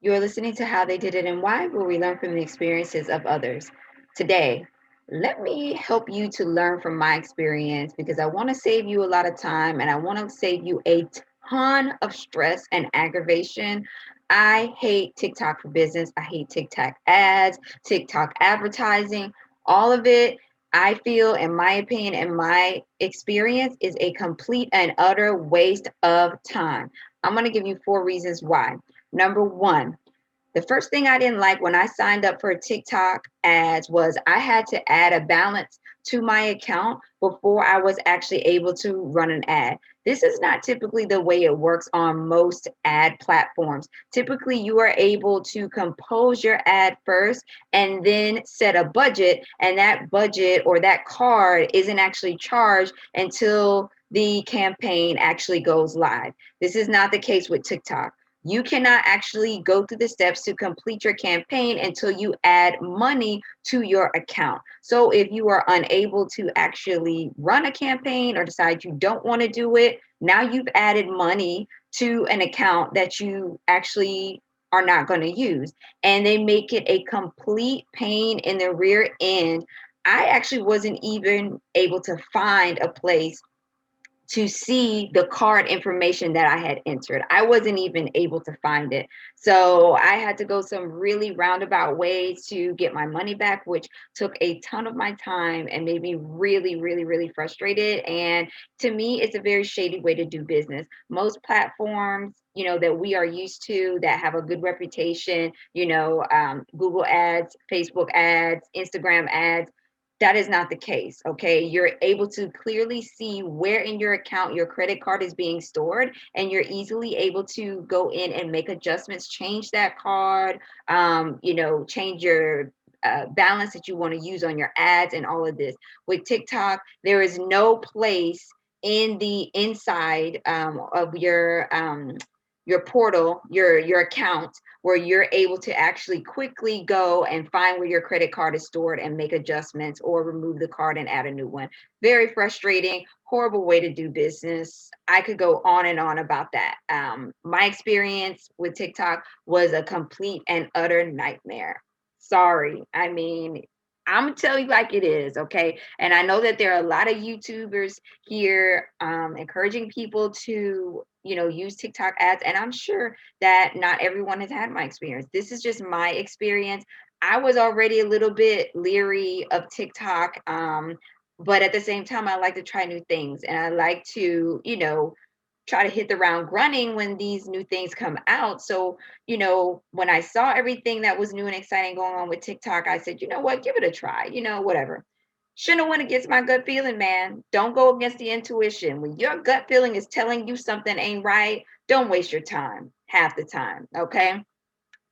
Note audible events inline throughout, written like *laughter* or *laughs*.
You're listening to How They Did It and Why, where we learn from the experiences of others. Today, let me help you to learn from my experience because I want to save you a lot of time and I want to save you a ton of stress and aggravation. I hate TikTok for business. I hate TikTok ads, TikTok advertising, all of it. I feel, in my opinion, and my experience, is a complete and utter waste of time. I'm going to give you four reasons why. Number one, the first thing I didn't like when I signed up for TikTok ads was I had to add a balance to my account before I was actually able to run an ad. This is not typically the way it works on most ad platforms. Typically, you are able to compose your ad first and then set a budget, and that budget or that card isn't actually charged until the campaign actually goes live. This is not the case with TikTok you cannot actually go through the steps to complete your campaign until you add money to your account. So if you are unable to actually run a campaign or decide you don't want to do it, now you've added money to an account that you actually are not going to use. And they make it a complete pain in the rear end. I actually wasn't even able to find a place to see the card information that I had entered. I wasn't even able to find it. So I had to go some really roundabout ways to get my money back, which took a ton of my time and made me really, really, really frustrated. And to me, it's a very shady way to do business. Most platforms, you know, that we are used to that have a good reputation, you know, um, Google ads, Facebook ads, Instagram ads, that is not the case okay? You're able to clearly see where in your account your credit card is being stored and you're easily able to go in and make adjustments change that card um, you know change your uh, balance that you want to use on your ads and all of this. With tiktok there is no place in the inside um, of your um, your portal, your your account, where you're able to actually quickly go and find where your credit card is stored and make adjustments or remove the card and add a new one. Very frustrating, horrible way to do business. I could go on and on about that. Um, my experience with TikTok was a complete and utter nightmare. Sorry. I mean, I'm gonna tell you like it is, okay? And I know that there are a lot of YouTubers here um, encouraging people to, you know, use TikTok ads, and I'm sure that not everyone has had my experience. This is just my experience. I was already a little bit leery of TikTok, um, but at the same time, I like to try new things, and I like to, you know, try to hit the ground running when these new things come out. So, you know, when I saw everything that was new and exciting going on with TikTok, I said, you know what, give it a try, you know, whatever. Shouldn't have went against my gut feeling, man. Don't go against the intuition. When your gut feeling is telling you something ain't right, don't waste your time half the time. Okay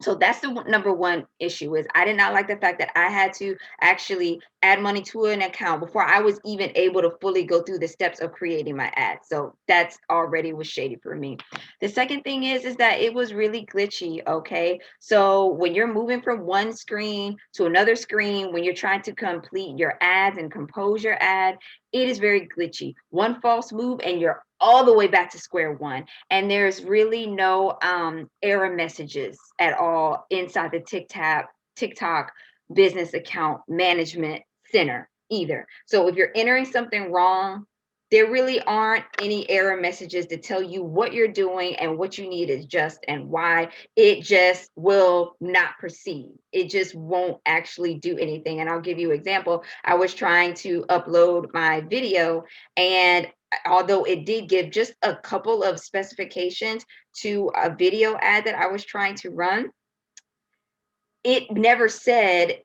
so that's the number one issue is i did not like the fact that i had to actually add money to an account before i was even able to fully go through the steps of creating my ad so that's already was shady for me. The second thing is is that it was really glitchy okay? So when you're moving from one screen to another screen when you're trying to complete your ads and compose your ad it is very glitchy. One false move and you're all the way back to square one. And there's really no um, error messages at all inside the tiktok tiktok business account management center either. So if you're entering something wrong there really aren't any error messages to tell you what you're doing and what you need is just and why. It just will not proceed. It just won't actually do anything. And i'll give you an example. I was trying to upload my video and uh, although it did give just a couple of specifications to a video ad that I was trying to run, it never said,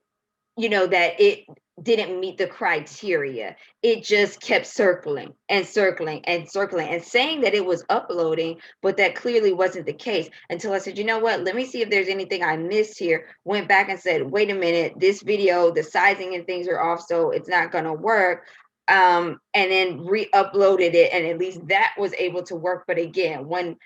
you know, that it didn't meet the criteria. It just kept circling and circling and circling and saying that it was uploading, but that clearly wasn't the case until I said, you know what, let me see if there's anything I missed here. Went back and said, wait a minute, this video, the sizing and things are off, so it's not going to work um, and then re-uploaded it, and at least that was able to work. But again, when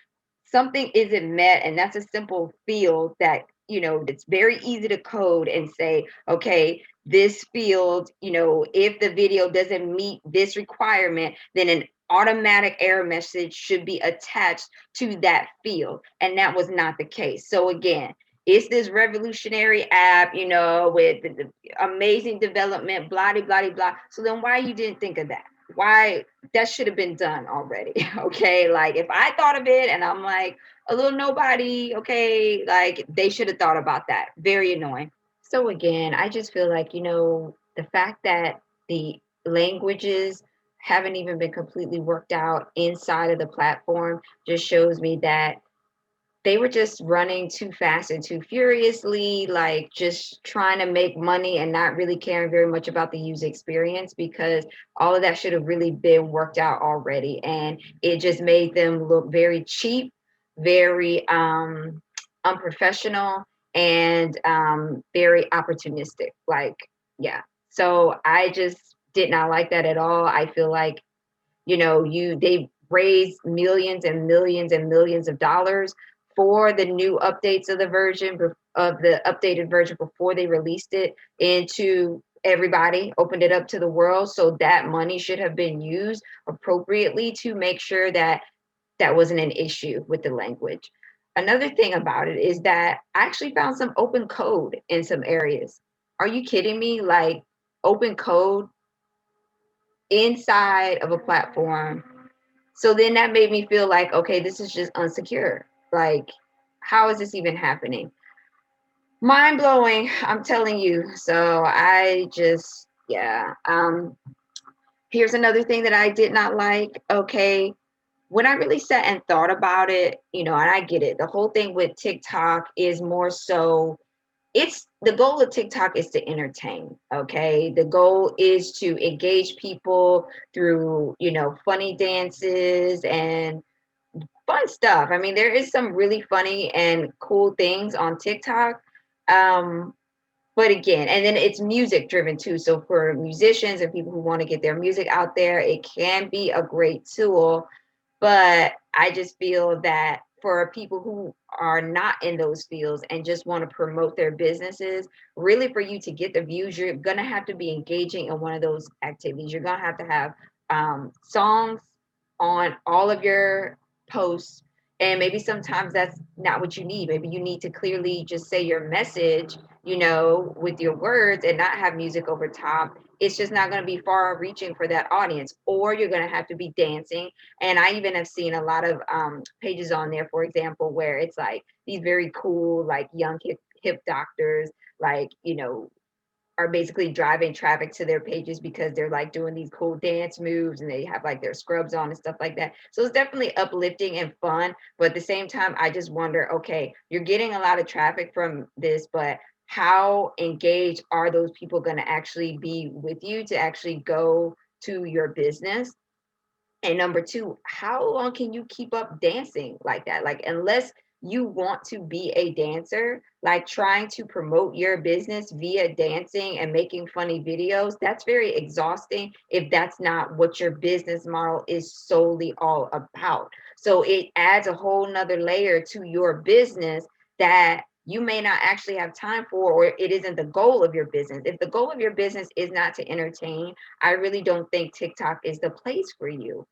something isn't met, and that's a simple field that you know it's very easy to code and say, okay, this field, you know, if the video doesn't meet this requirement, then an automatic error message should be attached to that field. And that was not the case. So again, it's this revolutionary app, you know, with the, the amazing development, blah, blah, blah, blah. So then why you didn't think of that? Why that should have been done already. *laughs* Okay. Like if I thought of it and I'm like a little nobody, okay, like they should have thought about that. Very annoying. So again, I just feel like, you know, the fact that the languages haven't even been completely worked out inside of the platform just shows me that they were just running too fast and too furiously, like just trying to make money and not really caring very much about the user experience because all of that should have really been worked out already. And it just made them look very cheap, very um, unprofessional, and um, very opportunistic. Like, yeah. So I just did not like that at all. I feel like, you know, you they raised millions and millions and millions of dollars for the new updates of the version of the updated version before they released it into everybody, opened it up to the world. So that money should have been used appropriately to make sure that that wasn't an issue with the language. Another thing about it is that I actually found some open code in some areas. Are you kidding me? Like open code inside of a platform. So then that made me feel like, okay, this is just unsecure. Like, how is this even happening? Mind blowing, I'm telling you. So I just, yeah. Um, here's another thing that I did not like. Okay, when I really sat and thought about it, you know, and I get it, the whole thing with TikTok is more so it's the goal of TikTok is to entertain, okay? The goal is to engage people through, you know, funny dances and fun stuff. I mean, there is some really funny and cool things on TikTok. Um, but again, and then it's music driven too. So for musicians and people who want to get their music out there, it can be a great tool but I just feel that for people who are not in those fields and just want to promote their businesses, really for you to get the views, you're going to have to be engaging in one of those activities. You're going to have to have um, songs on all of your posts. And maybe sometimes that's not what you need. Maybe you need to clearly just say your message, you know, with your words and not have music over top it's just not going to be far reaching for that audience or you're going to have to be dancing and i even have seen a lot of um, pages on there for example where it's like these very cool like young hip, hip doctors like you know are basically driving traffic to their pages because they're like doing these cool dance moves and they have like their scrubs on and stuff like that. So it's definitely uplifting and fun. But at the same time, I just wonder okay, you're getting a lot of traffic from this, but how engaged are those people going to actually be with you to actually go to your business? And number two, how long can you keep up dancing like that? Like, unless you want to be a dancer, like trying to promote your business via dancing and making funny videos, that's very exhausting if that's not what your business model is solely all about. So it adds a whole nother layer to your business that you may not actually have time for or it isn't the goal of your business. If the goal of your business is not to entertain, I really don't think TikTok is the place for you.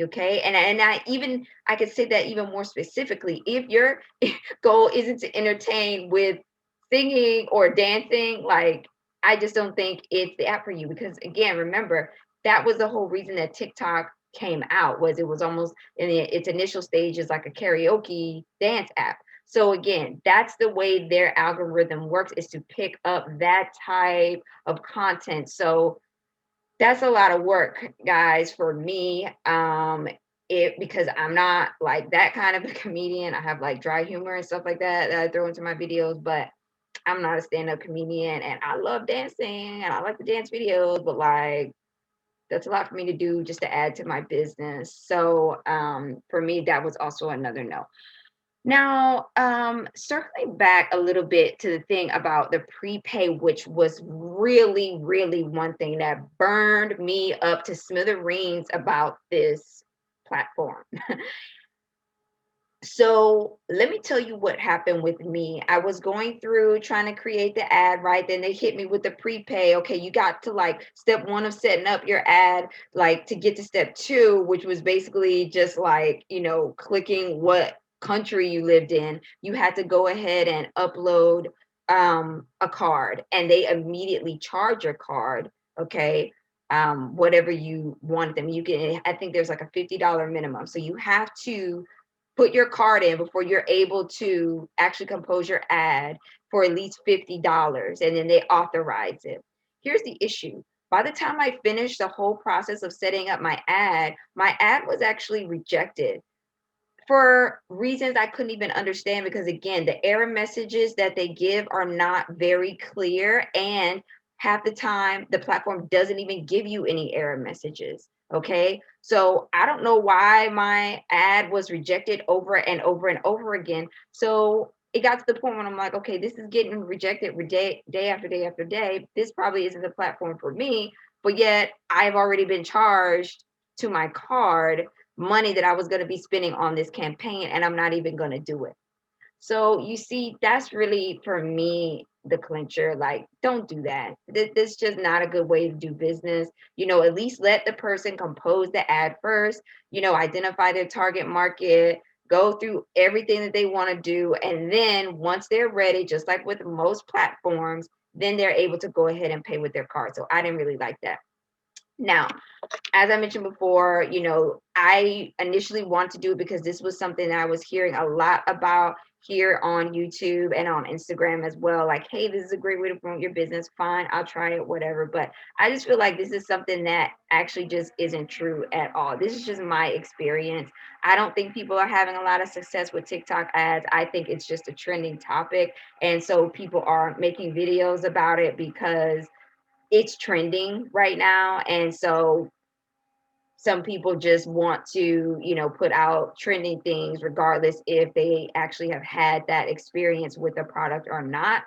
Okay. And, and I even I could say that even more specifically. If your *laughs* goal isn't to entertain with singing or dancing, like I just don't think it's the app for you. Because again, remember, that was the whole reason that TikTok came out was it was almost in the, its initial stages like a karaoke dance app so again, that's the way their algorithm works is to pick up that type of content. So that's a lot of work, guys, for me. Um, it because I'm not like that kind of a *laughs* comedian. I have like dry humor and stuff like that that I throw into my videos, but I'm not a stand-up comedian and I love dancing and I like the dance videos, but like that's a lot for me to do just to add to my business. So um, for me, that was also another no. Now, um, circling back a little bit to the thing about the prepay, which was really, really one thing that burned me up to smithereens about this platform. *laughs* So let me tell you what happened with me. I was going through trying to create the ad, right? Then they hit me with the prepay. Okay, you got to like step one of setting up your ad, like to get to step two, which was basically just like, you know, clicking what country you lived in. You had to go ahead and upload um, a card, and they immediately charge your card. Okay. Um, whatever you want them, you can. I think there's like a $50 minimum. So you have to put your card in before you're able to actually compose your ad for at least $50 and then they authorize it. Here's the issue. By the time I finished the whole process of setting up my ad, my ad was actually rejected for reasons I couldn't even understand because again, the error messages that they give are not very clear and half the time the platform doesn't even give you any error messages. Okay. So I don't know why my ad was rejected over and over and over again. So it got to the point when I'm like, okay, this is getting rejected day, day after day after day. This probably isn't the platform for me. But yet I've already been charged to my card money that I was going to be spending on this campaign and I'm not even going to do it. So you see, that's really for me the clincher. Like, don't do that. This, this is just not a good way to do business. You know, at least let the person compose the ad first, you know, identify their target market, go through everything that they want to do. And then once they're ready, just like with most platforms, then they're able to go ahead and pay with their card. So I didn't really like that. Now, as I mentioned before, you know, I initially want to do it because this was something that I was hearing a lot about here on YouTube and on Instagram as well. Like, hey, this is a great way to promote your business. Fine, I'll try it, whatever. But I just feel like this is something that actually just isn't true at all. This is just my experience. I don't think people are having a lot of success with TikTok ads. I think it's just a trending topic. And so people are making videos about it because it's trending right now and so some people just want to you know put out trending things regardless if they actually have had that experience with the product or not.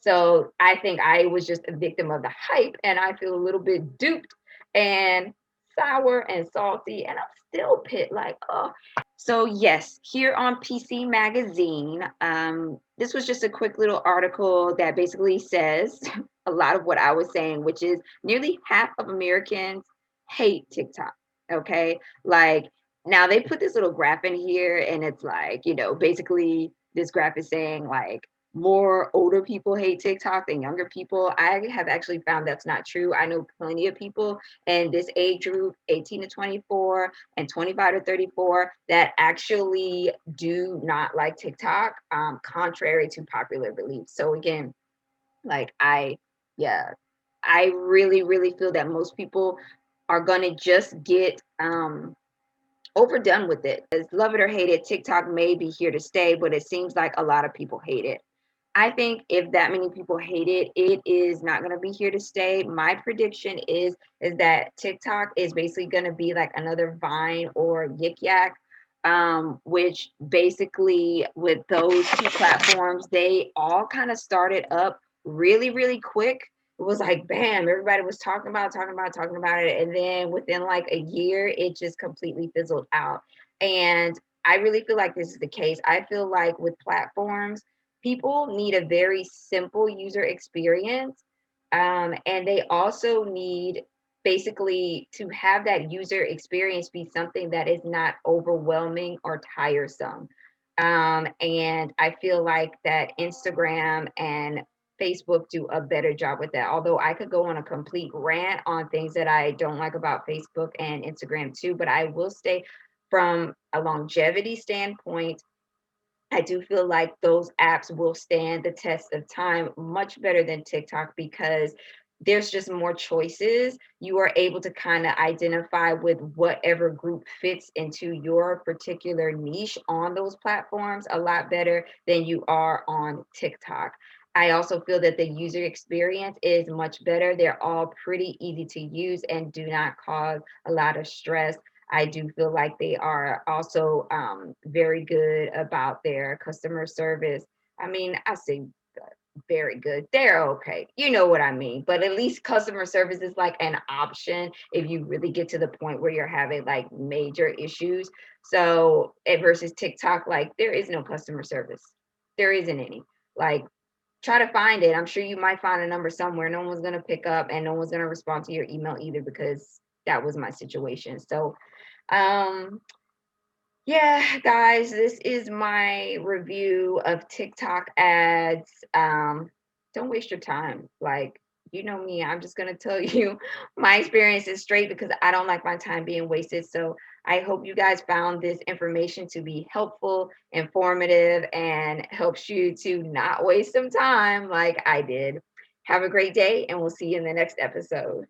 So i think i was just a victim of the hype and i feel a little bit duped and sour and salty and i'm still pit like oh. So yes here on pc magazine um, this was just a quick little article that basically says *laughs* a lot of what I was saying, which is nearly half of Americans hate TikTok. Okay. Like now they put this little graph in here and it's like, you know, basically this graph is saying like more older people hate TikTok than younger people. I have actually found that's not true. I know plenty of people in this age group, 18 to 24 and 25 to 34, that actually do not like TikTok, um, contrary to popular belief. So again, like I yeah. I really, really feel that most people are gonna just get um overdone with it. As love it or hate it, TikTok may be here to stay, but it seems like a lot of people hate it. I think if that many people hate it, it is not going to be here to stay. My prediction is is that TikTok is basically going to be like another Vine or Yik Yak, um, which basically with those two platforms, they all kind of started up really, really quick it was like bam, everybody was talking about, talking about, talking about it. And then within like a year, it just completely fizzled out. And I really feel like this is the case. I feel like with platforms, people need a very simple user experience. Um, and they also need basically to have that user experience be something that is not overwhelming or tiresome. Um, and I feel like that Instagram and Facebook do a better job with that. Although I could go on a complete rant on things that I don't like about Facebook and Instagram too, but I will stay from a longevity standpoint. I do feel like those apps will stand the test of time much better than TikTok because there's just more choices. You are able to kind of identify with whatever group fits into your particular niche on those platforms a lot better than you are on TikTok. I also feel that the user experience is much better. They're all pretty easy to use and do not cause a lot of stress. I do feel like they are also um, very good about their customer service. I mean, I say very good. They're okay. You know what I mean? But at least customer service is like an option if you really get to the point where you're having like major issues. So, eh, versus TikTok, like there is no customer service. There isn't any. Like try to find it. I'm sure you might find a number somewhere. No one's gonna pick up and no one's gonna respond to your email either because that was my situation. So um yeah, guys, this is my review of TikTok ads. Um, don't waste your time. Like, you know me, I'm just gonna tell *laughs* you my experience is straight because I don't like my time being wasted. So I hope you guys found this information to be helpful, informative, and helps you to not waste some time like I did. Have a great day, and we'll see you in the next episode.